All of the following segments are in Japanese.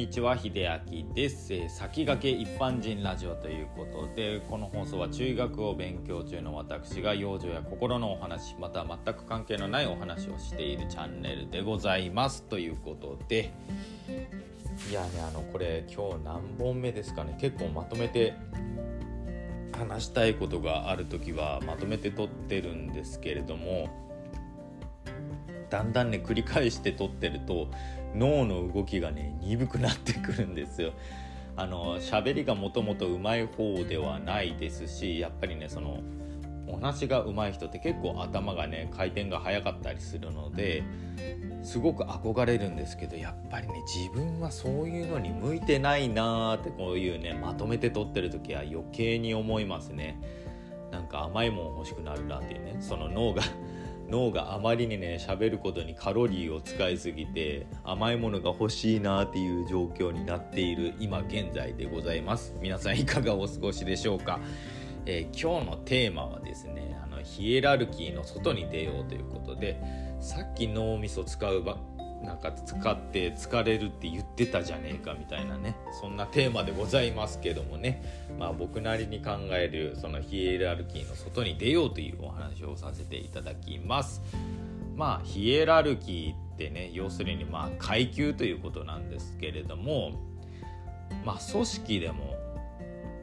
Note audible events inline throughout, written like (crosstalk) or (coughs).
にちは秀明です、えー、先駆け一般人ラジオということでこの放送は中学を勉強中の私が養生や心のお話また全く関係のないお話をしているチャンネルでございます。ということでいやねあのこれ今日何本目ですかね。結構まとめて話したいことがある時はまとめて撮ってるんですけれどもだんだんね繰り返して撮ってると脳の動きがね鈍くなってくるんですよ。あの喋りがもともと上手い方ではないですしやっぱりねそのお話が上手い人って結構頭がね回転が速かったりするのですごく憧れるんですけどやっぱりね自分はそういうのに向いてないなーってこういうねまとめて撮ってる時は余計に思いますねなんか甘いもん欲しくなるなっていうねその脳が脳があまりにね喋ることにカロリーを使いすぎて甘いものが欲しいなっていう状況になっている今現在でございます。皆さんいかがお過ごしでしょうか、えー、今日のテーマはですねあのヒエラルキーの外に出ようということでさっき脳みそ使うなんか使って疲れるって言ってたじゃねえかみたいなね。そんなテーマでございますけどもね。まあ僕なりに考えるそのヒエラルキーの外に出ようというお話をさせていただきます。まあヒエラルキーってね要するにまあ階級ということなんですけれどもまあ組織でも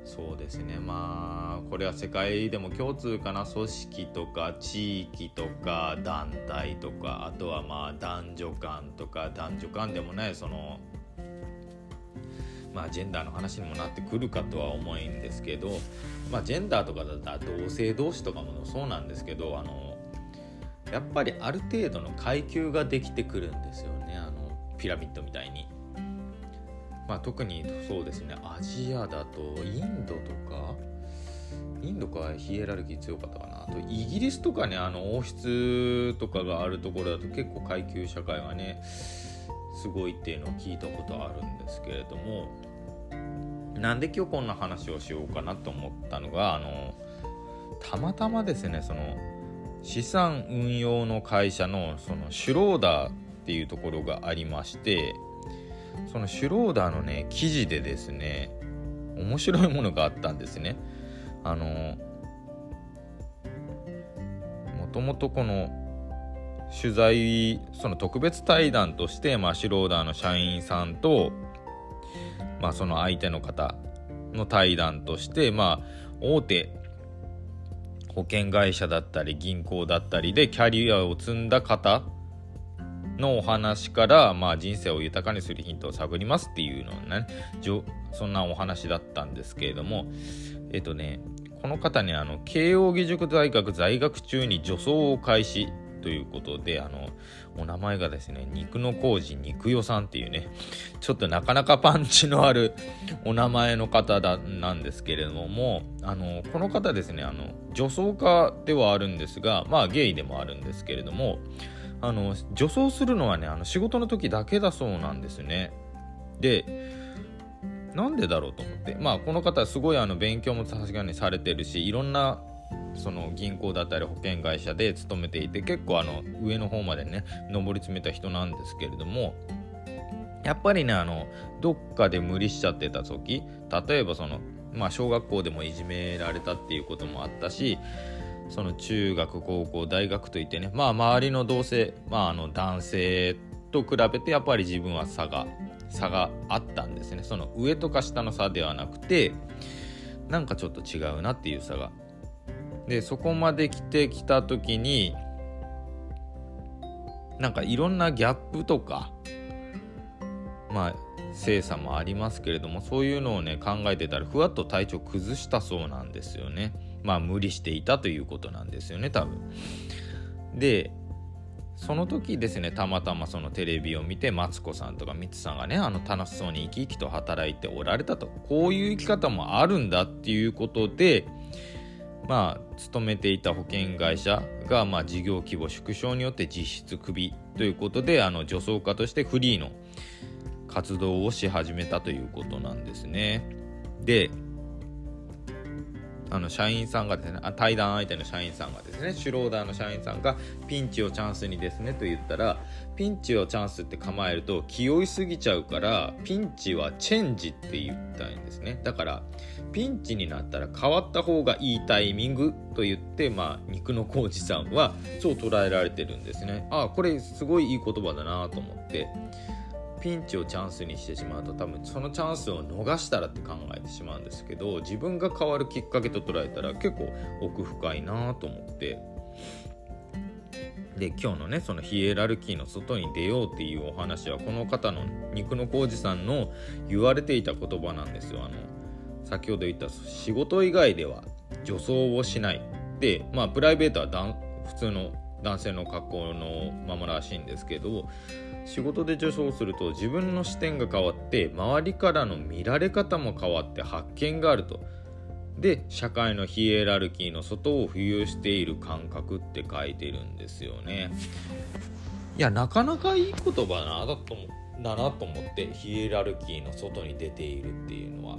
そうですね。まあこれは世界でも共通かな。組織とか地域とか団体とかあとはまあ男女間とか男女間でもないそのまあジェンダーの話にもなってくるかとは思うんですけどまあジェンダーとかだったら同性同士とかもそうなんですけどあのやっぱりある程度の階級ができてくるんですよね。あのピラミッドみたいに。まあ、特にそうですねアジアだとインドとかインドかヒエラルキー強かったかな。あとイギリスとかねあの王室とかがあるところだと結構階級社会がねすごいっていうのを聞いたことあるんですけれどもなんで今日こんな話をしようかなと思ったのがあのたまたまですねその資産運用の会社のそのシュローダーっていうところがありましてそのシュローダーのね記事でですね面白いものがあったんですね。あのもともとこの取材その特別対談として、まあ、シュローダーの社員さんと、まあ、その相手の方の対談として、まあ、大手保険会社だったり銀行だったりでキャリアを積んだ方のお話から、まあ、人生を豊かにするヒントを探りますっていうのねそんなお話だったんですけれどもえっとねこの方ねあの慶應義塾大学在学中に女装を開始ということであのお名前がですね肉の工事肉代さんっていうねちょっとなかなかパンチのあるお名前の方だなんですけれどもあのこの方ですねあの女装家ではあるんですがまあゲイでもあるんですけれどもあの女装するのはねあの仕事の時だけだそうなんですね。でなんでだろうと思って。まあこの方すごいあの勉強もさすがにされてるしいろんなその銀行だったり保険会社で勤めていて結構あの上の方までね上り詰めた人なんですけれどもやっぱりねあのどっかで無理しちゃってた時例えばそのまあ小学校でもいじめられたっていうこともあったしその中学高校大学といってねまあ周りの同性、まあ、あの男性と比べてやっぱり自分は差が差があったんですね。その上とか下の差ではなくてなんかちょっと違うなっていう差が。でそこまで来てきた時になんかいろんなギャップとかまあ性差もありますけれどもそういうのをね考えてたらふわっと体調崩したそうなんですよね。まあ無理していたということなんですよね多分でその時ですねたまたまそのテレビを見てマツコさんとかミツさんがねあの楽しそうに生き生きと働いておられたとこういう生き方もあるんだっていうことでまあ勤めていた保険会社がまあ事業規模縮小によって実質クビということであの女装家としてフリーの活動をし始めたということなんですね。であの社員さんがですねあ対談相手の社員さんがですねシュローダーの社員さんがピンチをチャンスにですねと言ったらピンチをチャンスって構えると気負いすぎちゃうからピンチはチェンジって言ったんですね。だからピンチになったら変わった方がいいタイミングと言ってまあ肉の浩二さんはそう捉えられてるんですね。あこれすごいいい言葉だなと思って。ピンチをチャンスにしてしまうと多分そのチャンスを逃したらって考えてしまうんですけど自分が変わるきっかけと捉えたら結構奥深いなと思ってで今日のねそのヒエラルキーの外に出ようっていうお話はこの方の肉の浩二さんの言われていた言葉なんですよ。あの先ほど言った仕事以外では女装をしないでまあプライベートは普通の男性の格好のままらしいんですけど仕事で女装すると自分の視点が変わって周りからの見られ方も変わって発見があると。で社会のヒエラルキーの外を浮遊している感覚って書いてるんですよね。いやなかなかいい言葉だなだなと思ってヒエラルキーの外に出ているっていうのは。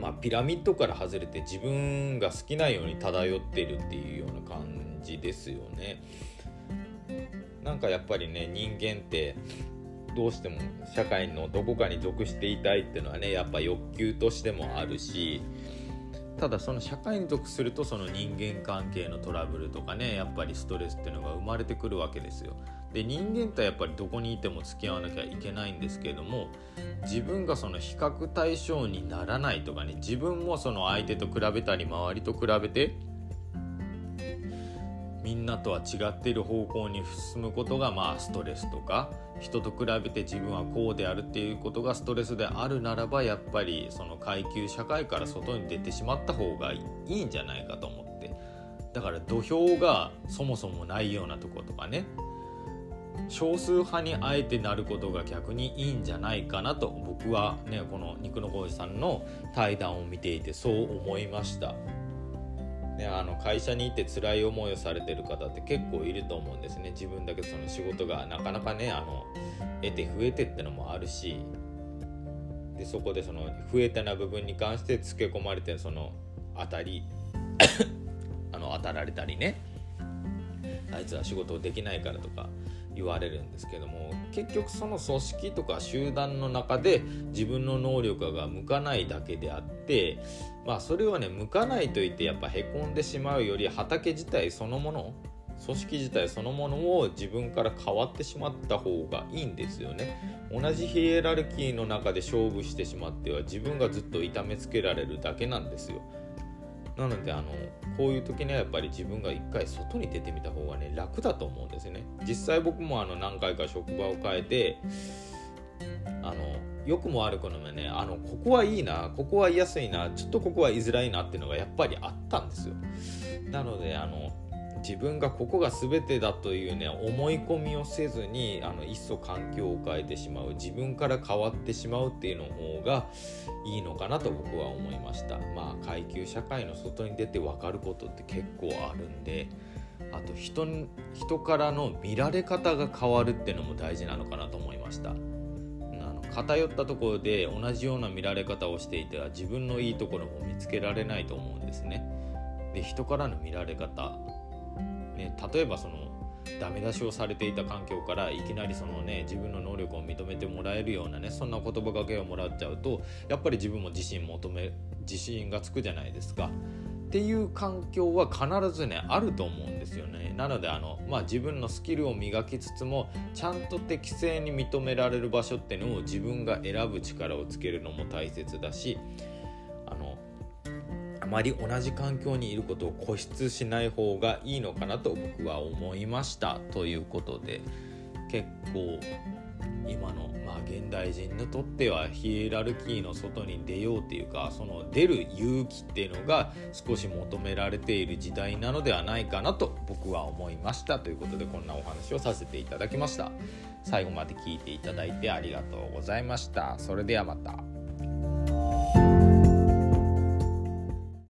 まあ、ピラミッドから外れて自分が好きなように漂ってるっていうような感じですよね。なんかやっぱりね人間ってどうしても社会のどこかに属していたいっていうのはねやっぱ欲求としてもあるしただその社会に属するとその人間関係のトラブルとかねやっぱりストレスっていうのが生まれてくるわけですよ。で人間ってやっぱりどこにいても付き合わなきゃいけないんですけれども自分がその比較対象にならないとかね自分もその相手と比べたり周りと比べてみんなとは違っている方向に進むことがまあストレスとか人と比べて自分はこうであるっていうことがストレスであるならばやっぱりその階級社会から外に出てしまった方がいいんじゃないかと思ってだから土俵がそもそもないようなとことかね少数派にあえてなることが逆にいいんじゃないかなと僕はねこの肉の浩二さんの対談を見ていてそう思いました。ね、あの会社に行って辛い思いをされてる方って結構いると思うんですね。自分だけその仕事がなかなかねあの得て増えてってのもあるし。でそこでその増えてな部分に関してつけ込まれてその当たり (coughs) あの当たられたりね。あいつは仕事できないからとか。言われるんですけども結局その組織とか集団の中で自分の能力が向かないだけであってまあそれはね向かないといってやっぱへこんでしまうより畑自体そのもの組織自体そのものを自分から変わってしまった方がいいんですよね。同じヒエラルキーの中で勝負してしまっては自分がずっと痛めつけられるだけなんですよ。なのであのこういう時にはやっぱり自分が一回外に出てみた方がね楽だと思うんですね。実際僕もあの何回か職場を変えてあの良くも悪くもねあのここはいいなここは居やすいなちょっとここは居づらいなっていうのがやっぱりあったんですよ。なのであの自分がここが全てだというね思い込みをせずにあのいっそ環境を変えてしまう自分から変わってしまうっていうの方がいいのかなと僕は思いました。まあ階級社会の外に出て分かることって結構あるんであと人人からの見られ方が変わるっていうのも大事なのかなと思いました。あの偏ったところで同じような見られ方をしていては自分のいいところも見つけられないと思うんですね。で人からの見られ方ね、例えばそのダメ出しをされていた環境からいきなりそのね自分の能力を認めてもらえるようなねそんな言葉がけをもらっちゃうとやっぱり自分も自信求め自信がつくじゃないですか。っていう環境は必ずねあると思うんですよねなのであの、まあ、自分のスキルを磨きつつもちゃんと適正に認められる場所っていうのを自分が選ぶ力をつけるのも大切だしまり同じ環境にいることを固執しない方がいいのかなと僕は思いました。ということで結構今の、まあ、現代人にとってはヒエラルキーの外に出ようっていうかその出る勇気っていうのが少し求められている時代なのではないかなと僕は思いました。ということでこんなお話をさせていただきました。最後まで聞いていただいてありがとうございました。それではまた。